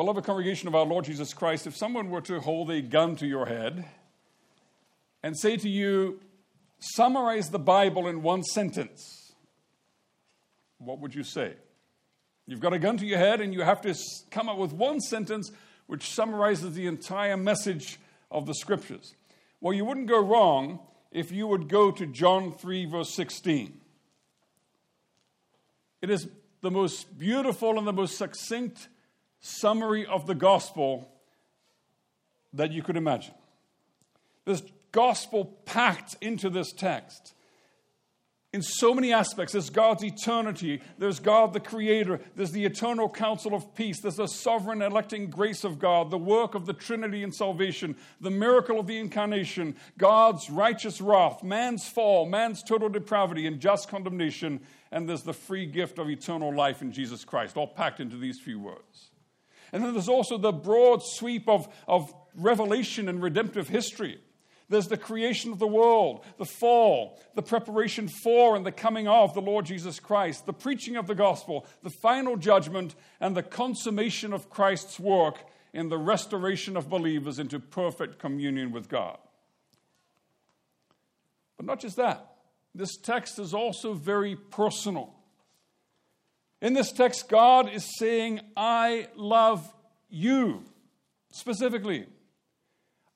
Beloved congregation of our Lord Jesus Christ, if someone were to hold a gun to your head and say to you, summarize the Bible in one sentence, what would you say? You've got a gun to your head and you have to come up with one sentence which summarizes the entire message of the scriptures. Well, you wouldn't go wrong if you would go to John 3, verse 16. It is the most beautiful and the most succinct summary of the gospel that you could imagine. This gospel packed into this text in so many aspects. There's God's eternity, there's God the Creator, there's the eternal counsel of peace, there's the sovereign electing grace of God, the work of the Trinity in salvation, the miracle of the incarnation, God's righteous wrath, man's fall, man's total depravity and just condemnation, and there's the free gift of eternal life in Jesus Christ, all packed into these few words. And then there's also the broad sweep of, of revelation and redemptive history. There's the creation of the world, the fall, the preparation for and the coming of the Lord Jesus Christ, the preaching of the gospel, the final judgment, and the consummation of Christ's work in the restoration of believers into perfect communion with God. But not just that, this text is also very personal. In this text, God is saying, I love you specifically.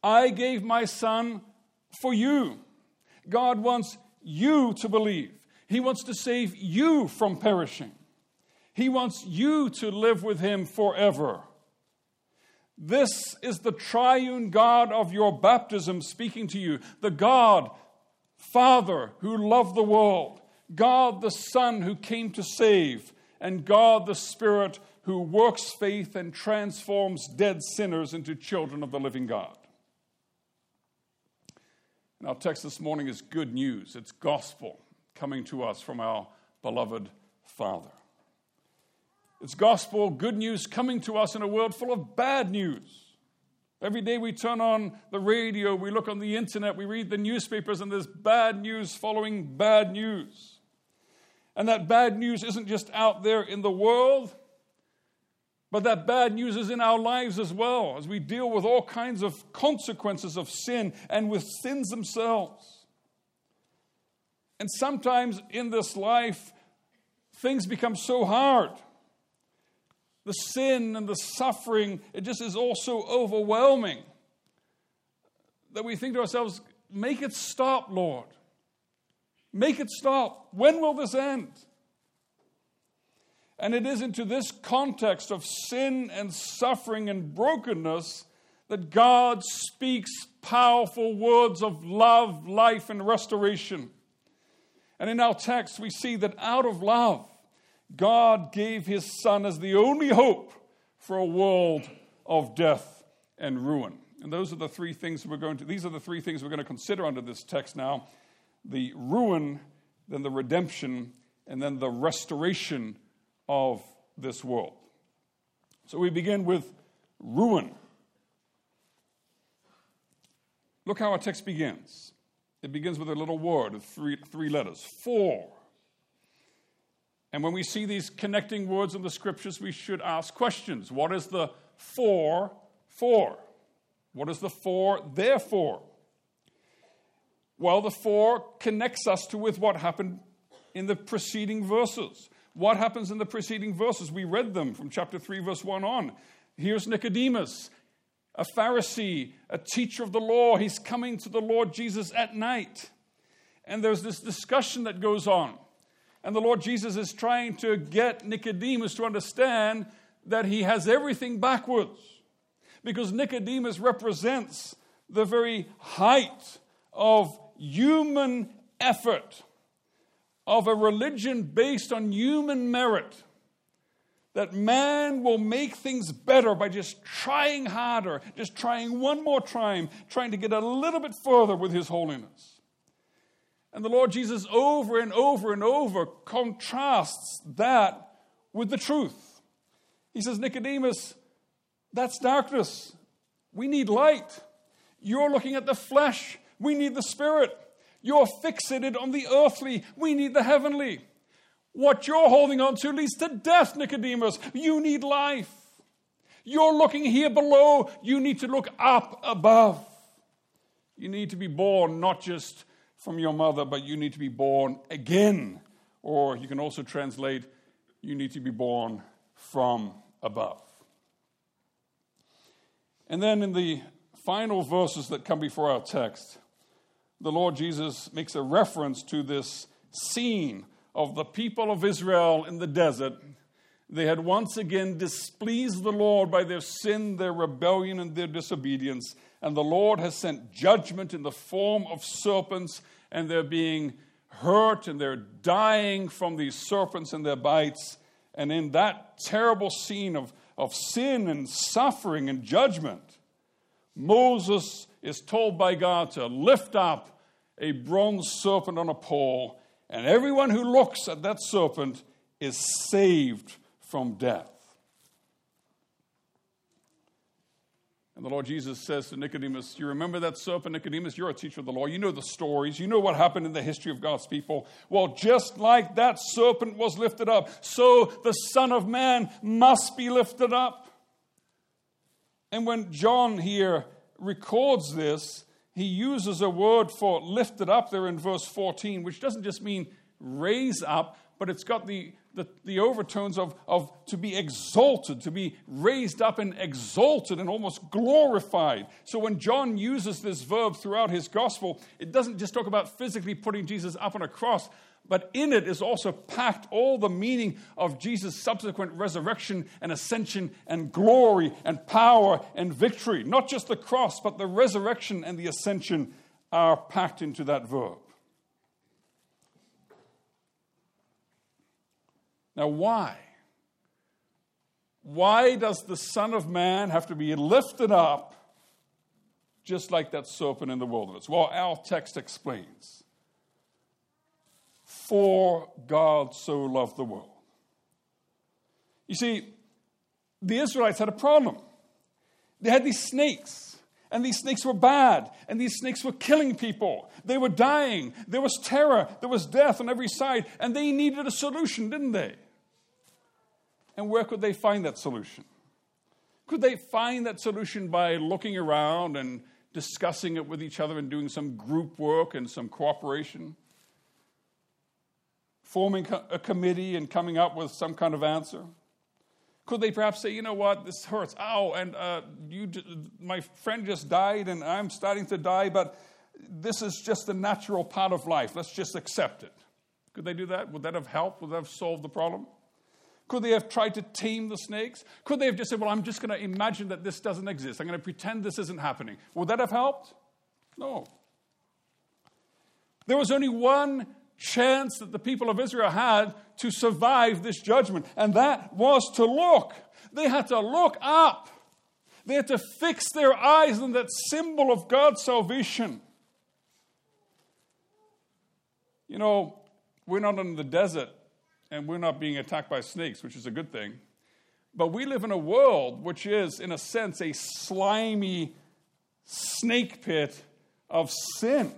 I gave my son for you. God wants you to believe. He wants to save you from perishing. He wants you to live with Him forever. This is the triune God of your baptism speaking to you, the God, Father, who loved the world, God the Son, who came to save, and God the Spirit, who works faith and transforms dead sinners into children of the living God. And our text this morning is good news. It's gospel coming to us from our beloved Father. It's gospel, good news coming to us in a world full of bad news. Every day we turn on the radio, we look on the internet, we read the newspapers, and there's bad news following bad news. And that bad news isn't just out there in the world, but that bad news is in our lives as well, as we deal with all kinds of consequences of sin and with sins themselves. And sometimes in this life, things become so hard. The sin and the suffering, it just is all so overwhelming that we think to ourselves, make it stop, Lord. Make it stop. When will this end? And it is into this context of sin and suffering and brokenness that God speaks powerful words of love, life, and restoration. And in our text, we see that out of love, God gave his Son as the only hope for a world of death and ruin. And those are the three things we're going to, these are the three things we're going to consider under this text now the ruin, then the redemption, and then the restoration of this world. So we begin with ruin. Look how our text begins. It begins with a little word of three, three letters for. And when we see these connecting words in the scriptures, we should ask questions. What is the for for? What is the for therefore? Well, the for connects us to with what happened in the preceding verses. What happens in the preceding verses? We read them from chapter 3, verse 1 on. Here's Nicodemus, a Pharisee, a teacher of the law. He's coming to the Lord Jesus at night. And there's this discussion that goes on. And the Lord Jesus is trying to get Nicodemus to understand that he has everything backwards. Because Nicodemus represents the very height of human effort of a religion based on human merit. That man will make things better by just trying harder, just trying one more time, trying to get a little bit further with his holiness. And the Lord Jesus, over and over and over, contrasts that with the truth. He says, Nicodemus, that's darkness. We need light. You're looking at the flesh. We need the spirit. You're fixated on the earthly. We need the heavenly. What you're holding on to leads to death, Nicodemus. You need life. You're looking here below. You need to look up above. You need to be born not just from your mother, but you need to be born again. Or you can also translate, you need to be born from above. And then in the final verses that come before our text, the Lord Jesus makes a reference to this scene of the people of Israel in the desert. They had once again displeased the Lord by their sin, their rebellion, and their disobedience. And the Lord has sent judgment in the form of serpents, and they're being hurt and they're dying from these serpents and their bites. And in that terrible scene of, of sin and suffering and judgment, Moses is told by God to lift up a bronze serpent on a pole, and everyone who looks at that serpent is saved from death. And the Lord Jesus says to Nicodemus, You remember that serpent, Nicodemus? You're a teacher of the law. You know the stories. You know what happened in the history of God's people. Well, just like that serpent was lifted up, so the Son of Man must be lifted up. And when John here records this, he uses a word for lifted up there in verse 14, which doesn't just mean raise up, but it's got the, the, the, overtones of, of to be exalted, to be raised up and exalted and almost glorified. So when John uses this verb throughout his gospel, it doesn't just talk about physically putting Jesus up on a cross, but in it is also packed all the meaning of Jesus' subsequent resurrection and ascension and glory and power and victory. Not just the cross, but the resurrection and the ascension are packed into that verb. Now, why? Why does the Son of Man have to be lifted up just like that serpent in the wilderness? Well, our text explains. For God so loved the world. You see, the Israelites had a problem. They had these snakes, and these snakes were bad, and these snakes were killing people. They were dying. There was terror. There was death on every side, and they needed a solution, didn't they? And where could they find that solution? Could they find that solution by looking around and discussing it with each other and doing some group work and some cooperation? Forming a committee and coming up with some kind of answer? Could they perhaps say, you know what, this hurts, ow, and uh, you, my friend just died and I'm starting to die, but this is just a natural part of life. Let's just accept it. Could they do that? Would that have helped? Would that have solved the problem? Could they have tried to tame the snakes? Could they have just said, Well, I'm just going to imagine that this doesn't exist. I'm going to pretend this isn't happening. Would that have helped? No. There was only one chance that the people of Israel had to survive this judgment, and that was to look. They had to look up. They had to fix their eyes on that symbol of God's salvation. You know, we're not in the desert and we're not being attacked by snakes, which is a good thing. But we live in a world which is, in a sense, a slimy snake pit of sin.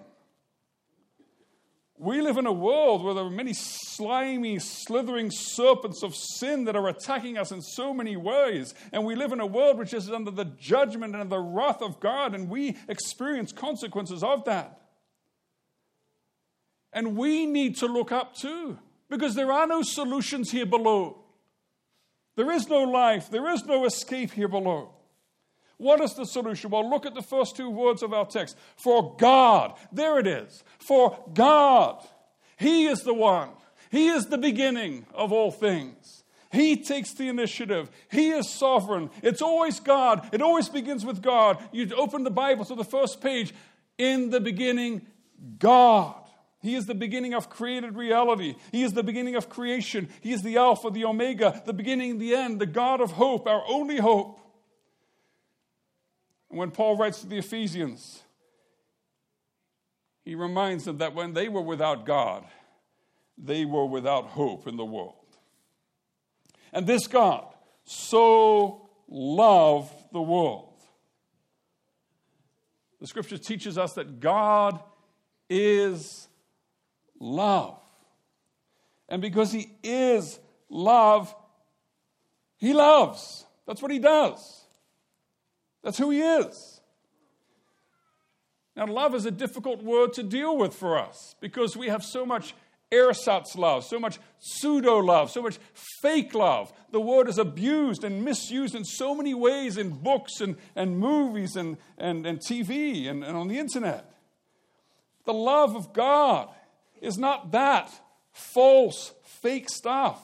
We live in a world where there are many slimy, slithering serpents of sin that are attacking us in so many ways. And we live in a world which is under the judgment and the wrath of God, and we experience consequences of that. And we need to look up too because there are no solutions here below. There is no life, there is no escape here below. What is the solution? Well, look at the first two words of our text. For God. There it is. For God. He is the one. He is the beginning of all things. He takes the initiative. He is sovereign. It's always God. It always begins with God. You open the Bible to the first page. In the beginning, God. He is the beginning of created reality. He is the beginning of creation. He is the Alpha, the Omega, the beginning, the end, the God of hope, our only hope. And when Paul writes to the Ephesians, he reminds them that when they were without God, they were without hope in the world. And this God so loved the world. The scripture teaches us that God is love. And because He is love, He loves. That's what he does. That's who he is. Now, love is a difficult word to deal with for us because we have so much ersatz love, so much pseudo love, so much fake love. The word is abused and misused in so many ways in books and, and movies and, and, and TV and, and on the internet. The love of God is not that false, fake stuff.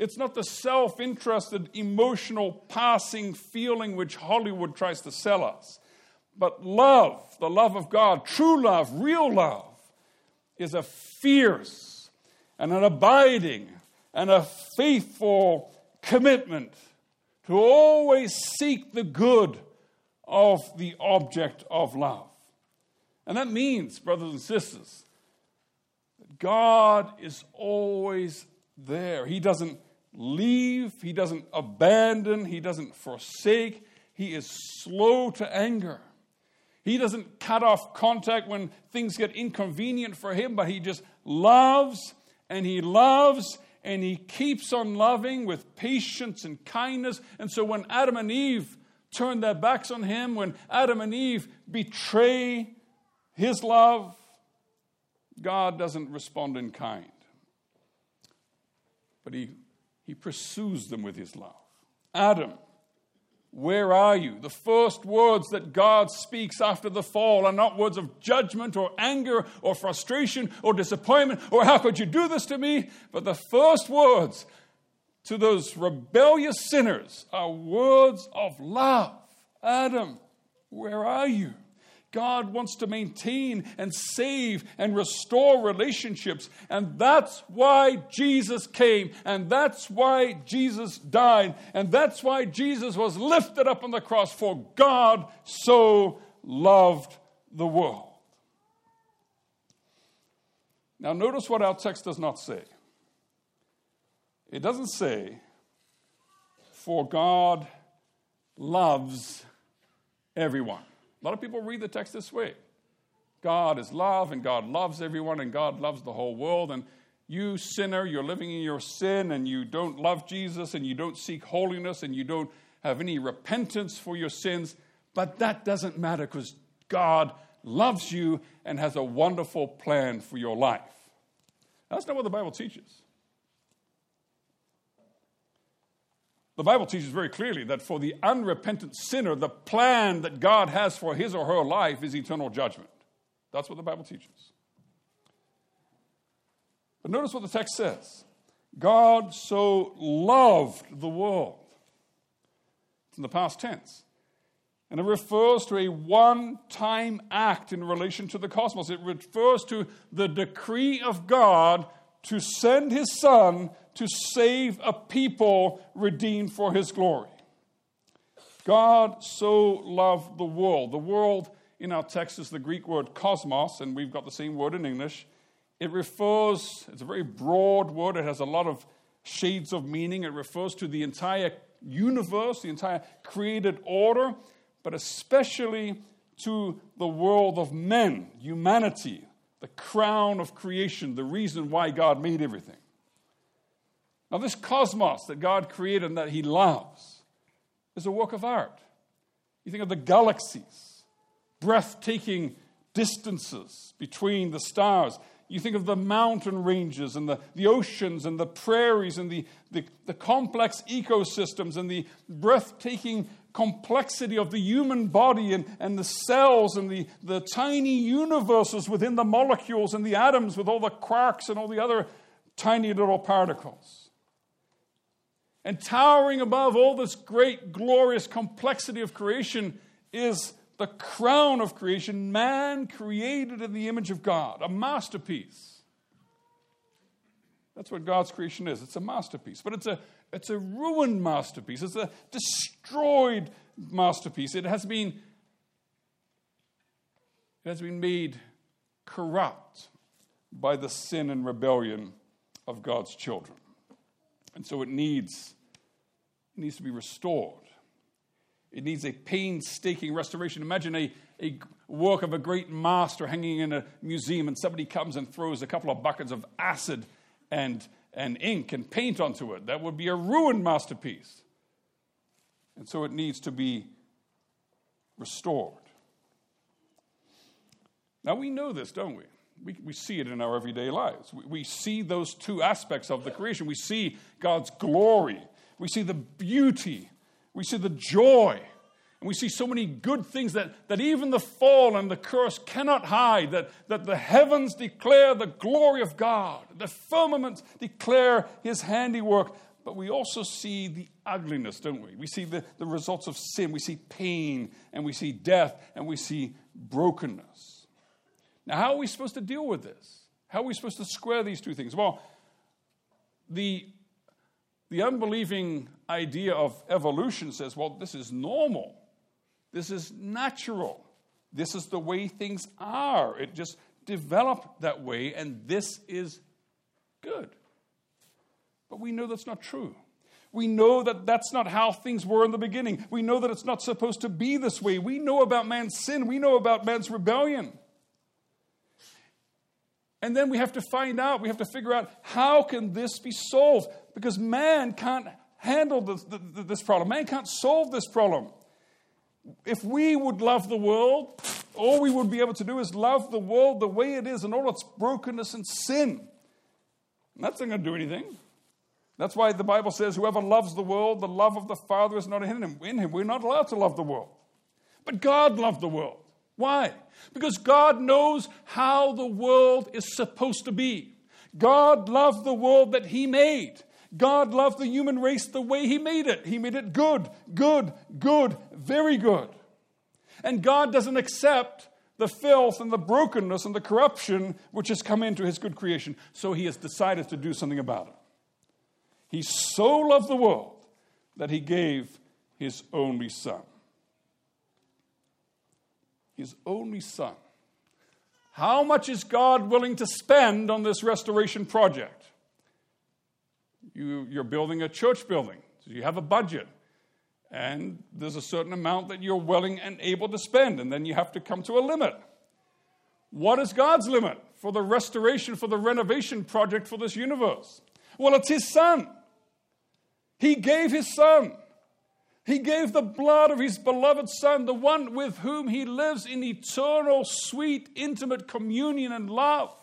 It's not the self interested, emotional, passing feeling which Hollywood tries to sell us. But love, the love of God, true love, real love, is a fierce and an abiding and a faithful commitment to always seek the good of the object of love. And that means, brothers and sisters, that God is always there. He doesn't leave, He doesn't abandon, He doesn't forsake. He is slow to anger. He doesn't cut off contact when things get inconvenient for him, but he just loves and he loves and he keeps on loving with patience and kindness. And so when Adam and Eve turn their backs on him, when Adam and Eve betray his love, God doesn't respond in kind. But he, he pursues them with his love. Adam where are you? The first words that God speaks after the fall are not words of judgment or anger or frustration or disappointment or how could you do this to me? But the first words to those rebellious sinners are words of love. Adam, where are you? God wants to maintain and save and restore relationships. And that's why Jesus came. And that's why Jesus died. And that's why Jesus was lifted up on the cross. For God so loved the world. Now, notice what our text does not say. It doesn't say, for God loves everyone. A lot of people read the text this way God is love, and God loves everyone, and God loves the whole world. And you, sinner, you're living in your sin, and you don't love Jesus, and you don't seek holiness, and you don't have any repentance for your sins. But that doesn't matter because God loves you and has a wonderful plan for your life. That's not what the Bible teaches. The Bible teaches very clearly that for the unrepentant sinner, the plan that God has for his or her life is eternal judgment. That's what the Bible teaches. But notice what the text says God so loved the world. It's in the past tense. And it refers to a one time act in relation to the cosmos. It refers to the decree of God to send his son to save a people redeemed for his glory. God so loved the world. The world in our text is the Greek word cosmos, and we've got the same word in English. It refers, it's a very broad word, it has a lot of shades of meaning. It refers to the entire universe, the entire created order, but especially to the world of men, humanity, the crown of creation, the reason why God made everything. Now, this cosmos that God created and that He loves is a work of art. You think of the galaxies, breathtaking distances between the stars. You think of the mountain ranges and the, the oceans and the prairies and the, the, the complex ecosystems and the breathtaking complexity of the human body and, and the cells and the, the tiny universes within the molecules and the atoms with all the quarks and all the other tiny little particles. And towering above all this great, glorious complexity of creation is the crown of creation, man created in the image of God, a masterpiece. That's what God's creation is. It's a masterpiece. But it's a, it's a ruined masterpiece. It's a destroyed masterpiece. It has been, it has been made corrupt by the sin and rebellion of God's children. And so it needs, it needs to be restored. It needs a painstaking restoration. Imagine a, a work of a great master hanging in a museum, and somebody comes and throws a couple of buckets of acid and, and ink and paint onto it. That would be a ruined masterpiece. And so it needs to be restored. Now we know this, don't we? We, we see it in our everyday lives. We, we see those two aspects of the creation. We see God's glory, we see the beauty, we see the joy, and we see so many good things that, that even the fall and the curse cannot hide, that, that the heavens declare the glory of God, the firmaments declare his handiwork. But we also see the ugliness, don't we? We see the, the results of sin. We see pain, and we see death, and we see brokenness. Now, how are we supposed to deal with this? How are we supposed to square these two things? Well, the, the unbelieving idea of evolution says, well, this is normal. This is natural. This is the way things are. It just developed that way, and this is good. But we know that's not true. We know that that's not how things were in the beginning. We know that it's not supposed to be this way. We know about man's sin. We know about man's rebellion. And then we have to find out, we have to figure out how can this be solved? Because man can't handle this, this problem. Man can't solve this problem if we would love the world, all we would be able to do is love the world the way it is and all its brokenness and sin. And that's not going to do anything. That's why the Bible says, whoever loves the world, the love of the Father is not in him. In him. We're not allowed to love the world. But God loved the world. Why? Because God knows how the world is supposed to be. God loved the world that He made. God loved the human race the way He made it. He made it good, good, good, very good. And God doesn't accept the filth and the brokenness and the corruption which has come into His good creation. So He has decided to do something about it. He so loved the world that He gave His only Son. His only Son. How much is God willing to spend on this restoration project? you, you're building a church building, so you have a budget. And there's a certain amount that you're willing and able to spend, and then you have to come to a limit. What is God's limit for the restoration, for the renovation project for this universe? Well, it's His Son. He gave His Son. He gave the blood of His beloved Son, the one with whom He lives in eternal, sweet, intimate communion and love.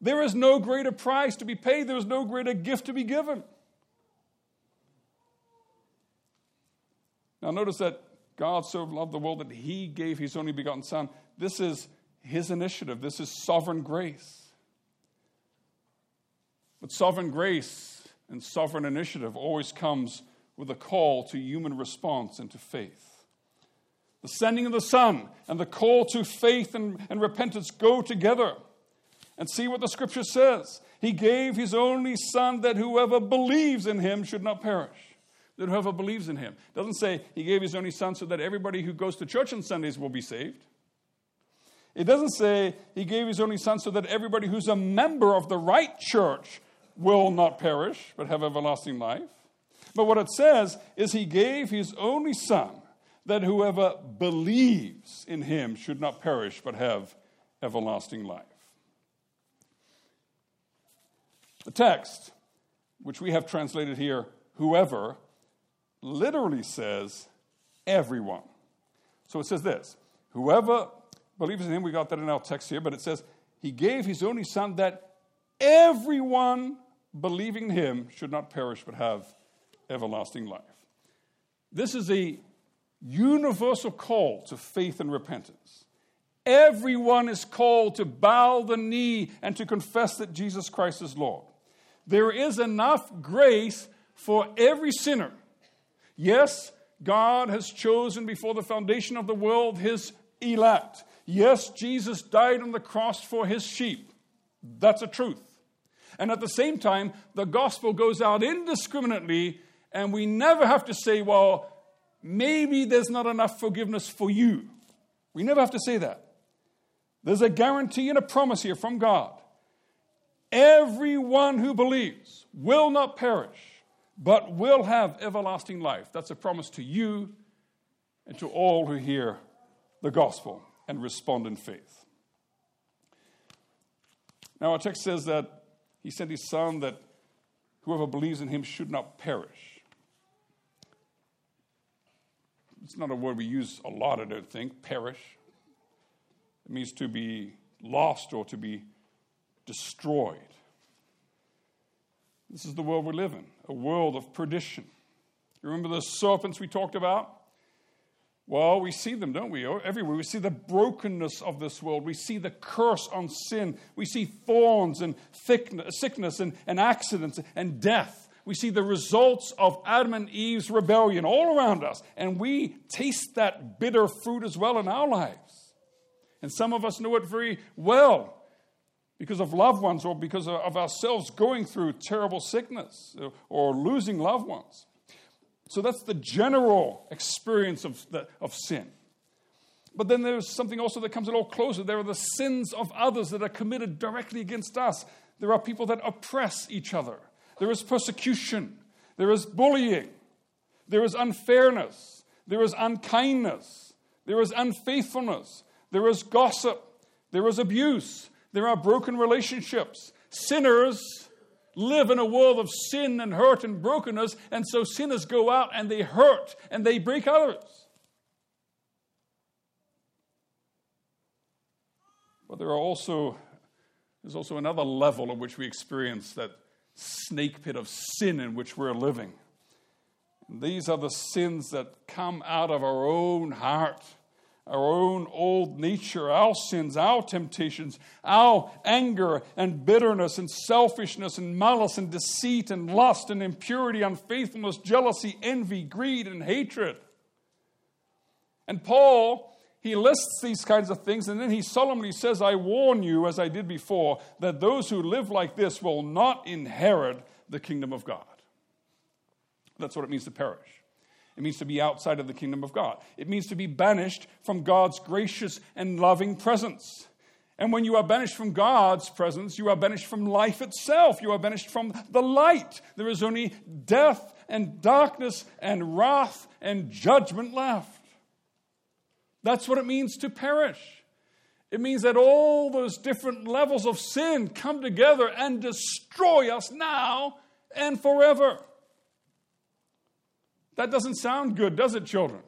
There is no greater price to be paid, there is no greater gift to be given. Now, notice that God so loved the world that he gave his only begotten Son. This is his initiative, this is sovereign grace. But sovereign grace and sovereign initiative always comes with a call to human response and to faith. The sending of the Son and the call to faith and, and repentance go together and see what the scripture says. He gave his only son that whoever believes in him should not perish. That whoever believes in him. It doesn't say he gave his only son so that everybody who goes to church on Sundays will be saved. It doesn't say he gave his only son so that everybody who's a member of the right church will not perish but have everlasting life. But what it says is he gave his only son that whoever believes in him should not perish but have everlasting life. The text, which we have translated here, whoever, literally says everyone. So it says this whoever believes in him, we got that in our text here, but it says he gave his only son that everyone believing in him should not perish but have everlasting life. This is a universal call to faith and repentance. Everyone is called to bow the knee and to confess that Jesus Christ is Lord. There is enough grace for every sinner. Yes, God has chosen before the foundation of the world his elect. Yes, Jesus died on the cross for his sheep. That's a truth. And at the same time, the gospel goes out indiscriminately, and we never have to say, well, maybe there's not enough forgiveness for you. We never have to say that. There's a guarantee and a promise here from God Everyone who believes will not perish, but will have everlasting life. That's a promise to you and to all who hear the gospel and respond in faith. Now, our text says that he sent his son that whoever believes in him should not perish. It's not a word we use a lot, I don't think, perish. It means to be lost or to be destroyed. This is the world we live in, a world of perdition. You remember the serpents we talked about? Well, we see them, don't we? Oh, everywhere. We see the brokenness of this world. We see the curse on sin. We see thorns and sickness and, and accidents and death. We see the results of Adam and Eve's rebellion all around us. And we taste that bitter fruit as well in our lives. And some of us know it very well because of loved ones or because of ourselves going through terrible sickness or losing loved ones. So that's the general experience of, the, of sin. But then there's something also that comes a little closer. There are the sins of others that are committed directly against us. There are people that oppress each other. There is persecution. There is bullying. There is unfairness. There is unkindness. There is unfaithfulness. There is gossip. There is abuse. There are broken relationships. Sinners live in a world of sin and hurt and brokenness, and so sinners go out and they hurt and they break others. But there are also there's also another level at which we experience that snake pit of sin in which we're living. And these are the sins that come out of our own heart our own old nature, our sins, our temptations, our anger and bitterness and selfishness and malice and deceit and lust and impurity, unfaithfulness, jealousy, envy, greed, and hatred. And Paul, he lists these kinds of things and then he solemnly says, I warn you, as I did before, that those who live like this will not inherit the kingdom of God. That's what it means to perish. It means to be outside of the kingdom of God. It means to be banished from God's gracious and loving presence. And when you are banished from God's presence, you are banished from life itself. You are banished from the light. There is only death and darkness and wrath and judgment left. That's what it means to perish. It means that all those different levels of sin come together and destroy us now and forever. That doesn't sound good, does it, children?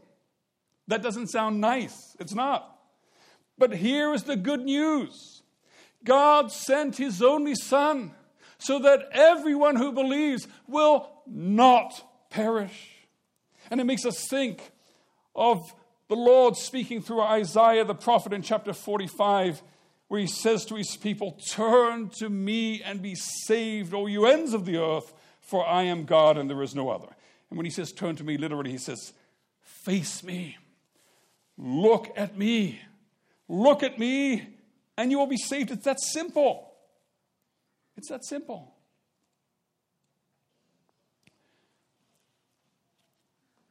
That doesn't sound nice. It's not. But here is the good news God sent his only Son so that everyone who believes will not perish. And it makes us think of the Lord speaking through Isaiah the prophet in chapter 45, where he says to his people, Turn to me and be saved, O you ends of the earth, for I am God and there is no other. And when he says turn to me, literally, he says, face me. Look at me. Look at me, and you will be saved. It's that simple. It's that simple.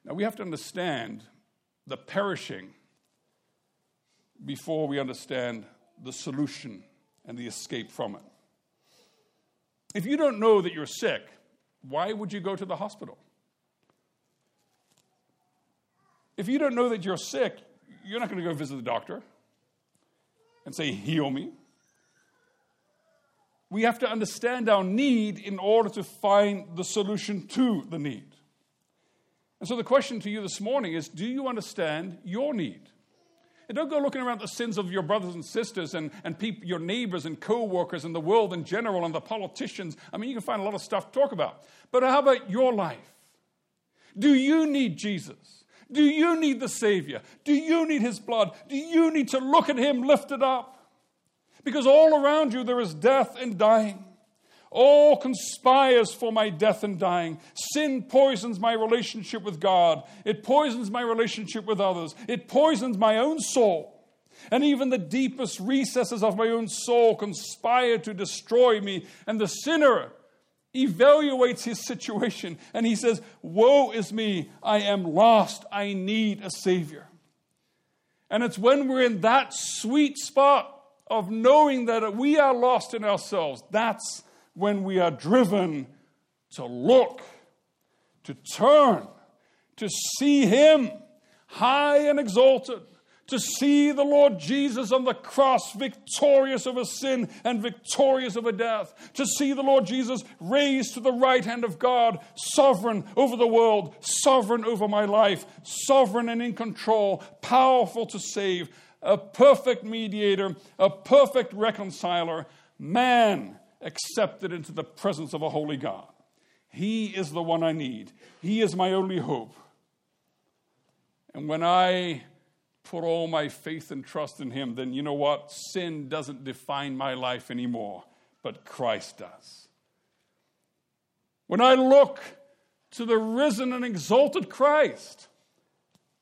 Now we have to understand the perishing before we understand the solution and the escape from it. If you don't know that you're sick, why would you go to the hospital? If you don't know that you're sick, you're not going to go visit the doctor and say, Heal me. We have to understand our need in order to find the solution to the need. And so the question to you this morning is Do you understand your need? And don't go looking around the sins of your brothers and sisters and, and people, your neighbors and co workers and the world in general and the politicians. I mean, you can find a lot of stuff to talk about. But how about your life? Do you need Jesus? Do you need the Savior? Do you need His blood? Do you need to look at Him lifted up? Because all around you there is death and dying. All conspires for my death and dying. Sin poisons my relationship with God. It poisons my relationship with others. It poisons my own soul. And even the deepest recesses of my own soul conspire to destroy me. And the sinner evaluates his situation and he says, Woe is me, I am lost, I need a Savior. And it's when we're in that sweet spot of knowing that we are lost in ourselves, that's when we are driven to look, to turn, to see Him high and exalted, to see the Lord Jesus on the cross, victorious over sin and victorious over death, to see the Lord Jesus raised to the right hand of God, sovereign over the world, sovereign over my life, sovereign and in control, powerful to save, a perfect mediator, a perfect reconciler, man accepted into the presence of a holy God. He is the one I need. He is my only hope. And when I put all my faith and trust in Him, then you know what? Sin doesn't define my life anymore, but Christ does. When I look to the risen and exalted Christ,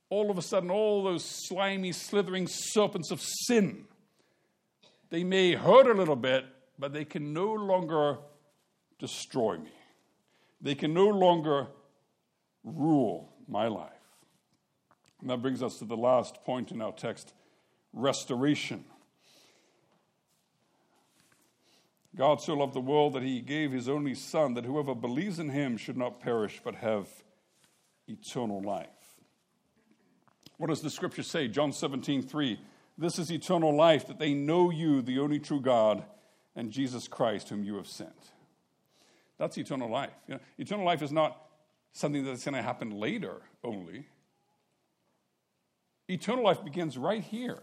all of a sudden, all those slimy, slithering serpents of sin, they may hurt a little bit, but they can no longer destroy me. They can no longer rule my life. And that brings us to the last point in our text restoration. God so loved the world that he gave his only Son, that whoever believes in him should not perish but have eternal life. What does the scripture say? John 17, 3. This is eternal life, that they know you, the only true God, and Jesus Christ, whom you have sent. That's eternal life. You know, eternal life is not something that's going to happen later only. Eternal life begins right here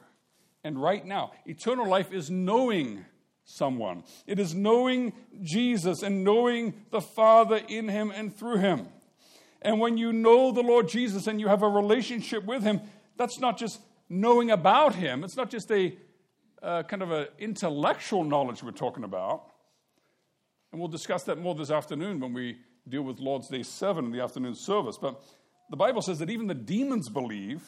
and right now. Eternal life is knowing someone, it is knowing Jesus and knowing the Father in Him and through Him. And when you know the Lord Jesus and you have a relationship with Him, that's not just knowing about Him, it's not just a uh, kind of an intellectual knowledge we're talking about. And we'll discuss that more this afternoon when we deal with Lord's Day 7 in the afternoon service. But the Bible says that even the demons believe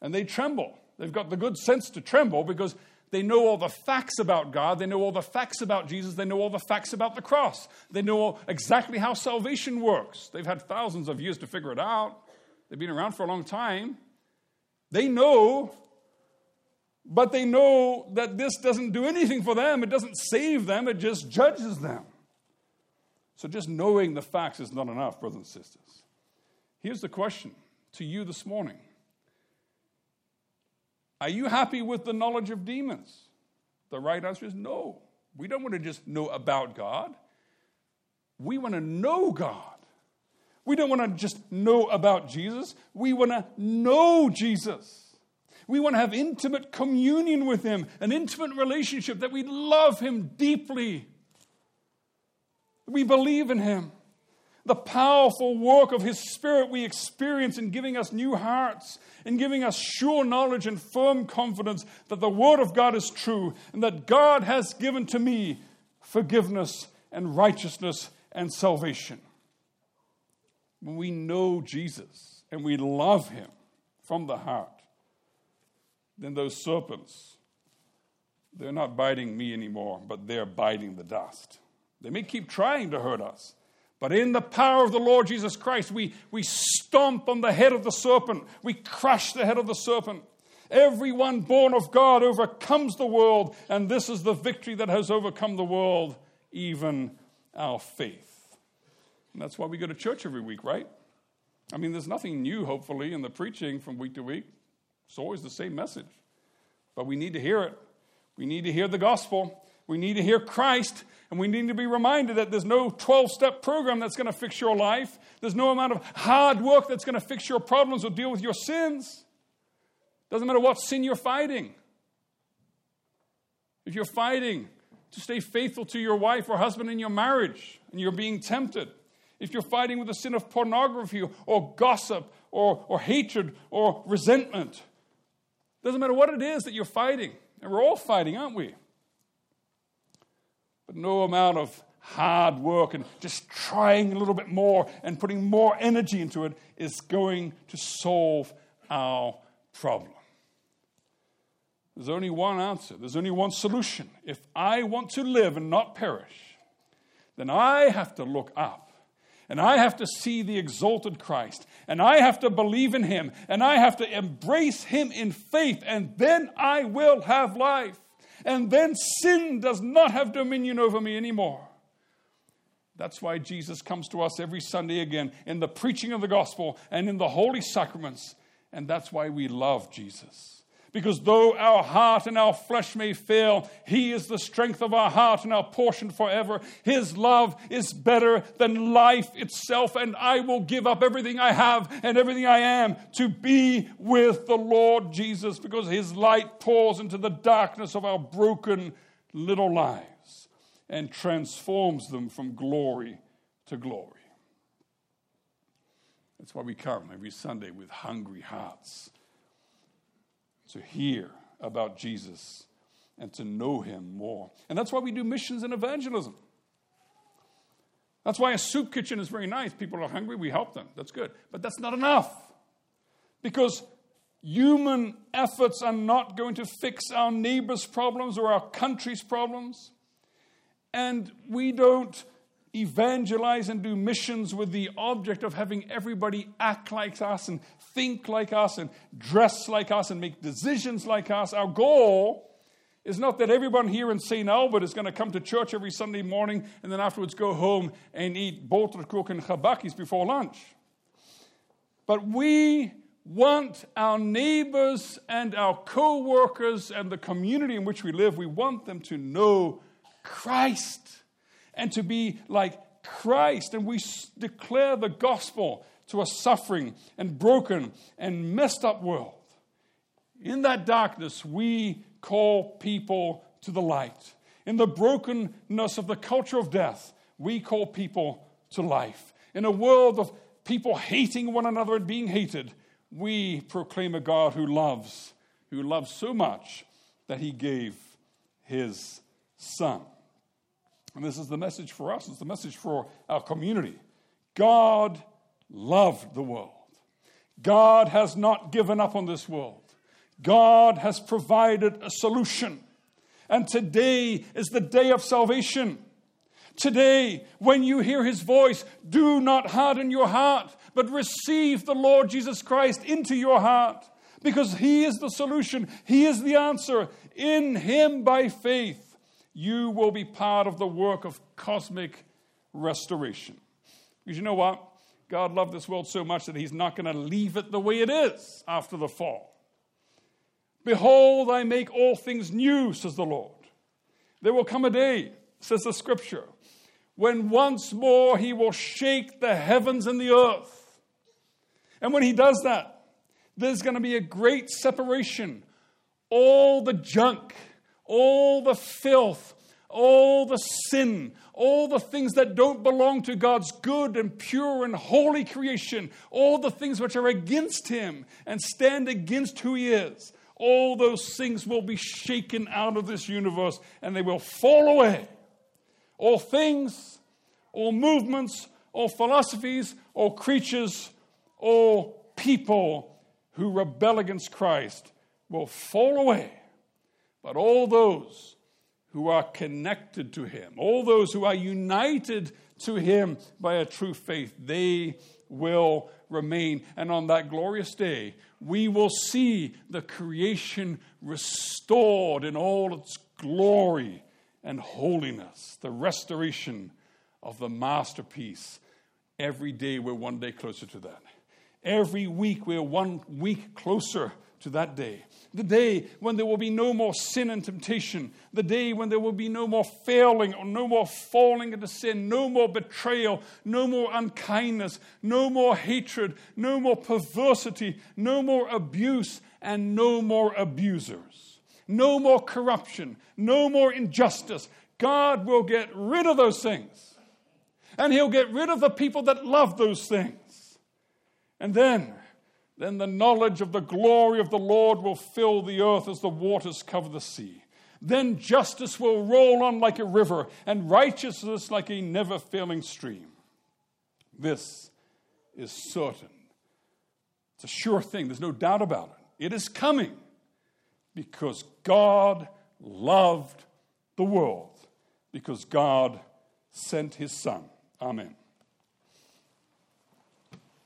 and they tremble. They've got the good sense to tremble because they know all the facts about God. They know all the facts about Jesus. They know all the facts about the cross. They know exactly how salvation works. They've had thousands of years to figure it out. They've been around for a long time. They know, but they know that this doesn't do anything for them. It doesn't save them, it just judges them. So just knowing the facts is not enough, brothers and sisters. Here's the question to you this morning are you happy with the knowledge of demons? The right answer is no. We don't want to just know about God. We want to know God. We don't want to just know about Jesus. We want to know Jesus. We want to have intimate communion with Him, an intimate relationship that we love Him deeply. We believe in Him the powerful work of His Spirit we experience in giving us new hearts, in giving us sure knowledge and firm confidence that the Word of God is true and that God has given to me forgiveness and righteousness and salvation. When we know Jesus and we love Him from the heart, then those serpents, they're not biting me anymore, but they're biting the dust. They may keep trying to hurt us. But in the power of the Lord Jesus Christ, we, we stomp on the head of the serpent. We crush the head of the serpent. Everyone born of God overcomes the world, and this is the victory that has overcome the world, even our faith. And that's why we go to church every week, right? I mean, there's nothing new, hopefully, in the preaching from week to week. It's always the same message. But we need to hear it. We need to hear the gospel. We need to hear Christ, and we need to be reminded that there's no 12 step program that's going to fix your life. There's no amount of hard work that's going to fix your problems or deal with your sins. Doesn't matter what sin you're fighting. If you're fighting to stay faithful to your wife or husband in your marriage and you're being tempted, if you're fighting with the sin of pornography or gossip or, or hatred or resentment, doesn't matter what it is that you're fighting. And we're all fighting, aren't we? But no amount of hard work and just trying a little bit more and putting more energy into it is going to solve our problem. There's only one answer, there's only one solution. If I want to live and not perish, then I have to look up. And I have to see the exalted Christ. And I have to believe in him. And I have to embrace him in faith. And then I will have life and then sin does not have dominion over me anymore. That's why Jesus comes to us every Sunday again in the preaching of the gospel and in the holy sacraments. And that's why we love Jesus. Because though our heart and our flesh may fail, He is the strength of our heart and our portion forever. His love is better than life itself, and I will give up everything I have and everything I am to be with the Lord Jesus because His light pours into the darkness of our broken little lives and transforms them from glory to glory. That's why we come every Sunday with hungry hearts to hear about Jesus and to know him more. And that's why we do missions and evangelism. That's why a soup kitchen is very nice. People are hungry, we help them. That's good. But that's not enough. Because human efforts are not going to fix our neighbor's problems or our country's problems. And we don't evangelize and do missions with the object of having everybody act like us and think like us and dress like us and make decisions like us. Our goal is not that everyone here in St. Albert is going to come to church every Sunday morning and then afterwards go home and eat boterkoek and chabakis before lunch. But we want our neighbors and our co workers and the community in which we live, we want them to know Christ and to be like Christ. And we declare the gospel to a suffering and broken and messed up world. In that darkness, we call people to the light. In the brokenness of the culture of death, we call people to life. In a world of people hating one another and being hated, we proclaim a God who loves, who loves so much that he gave his son. And this is the message for us, it's the message for our community. God loved the world. God has not given up on this world. God has provided a solution. And today is the day of salvation. Today, when you hear his voice, do not harden your heart, but receive the Lord Jesus Christ into your heart because he is the solution, he is the answer. In him, by faith, you will be part of the work of cosmic restoration. Because you know what? God loved this world so much that He's not going to leave it the way it is after the fall. Behold, I make all things new, says the Lord. There will come a day, says the scripture, when once more He will shake the heavens and the earth. And when He does that, there's going to be a great separation. All the junk, all the filth, all the sin, all the things that don't belong to God's good and pure and holy creation, all the things which are against Him and stand against who He is, all those things will be shaken out of this universe and they will fall away. All things, all movements, all philosophies, all creatures, all people who rebel against Christ will fall away but all those who are connected to Him, all those who are united to Him by a true faith, they will remain. And on that glorious day, we will see the creation restored in all its glory and holiness, the restoration of the masterpiece. Every day, we're one day closer to that. Every week, we're one week closer to that day. The day when there will be no more sin and temptation. The day when there will be no more failing or no more falling into sin, no more betrayal, no more unkindness, no more hatred, no more perversity, no more abuse, and no more abusers. No more corruption, no more injustice. God will get rid of those things. And He'll get rid of the people that love those things. And then then the knowledge of the glory of the Lord will fill the earth as the waters cover the sea. Then justice will roll on like a river, and righteousness like a never failing stream. This is certain. It's a sure thing, there's no doubt about it. It is coming because God loved the world, because God sent his Son. Amen.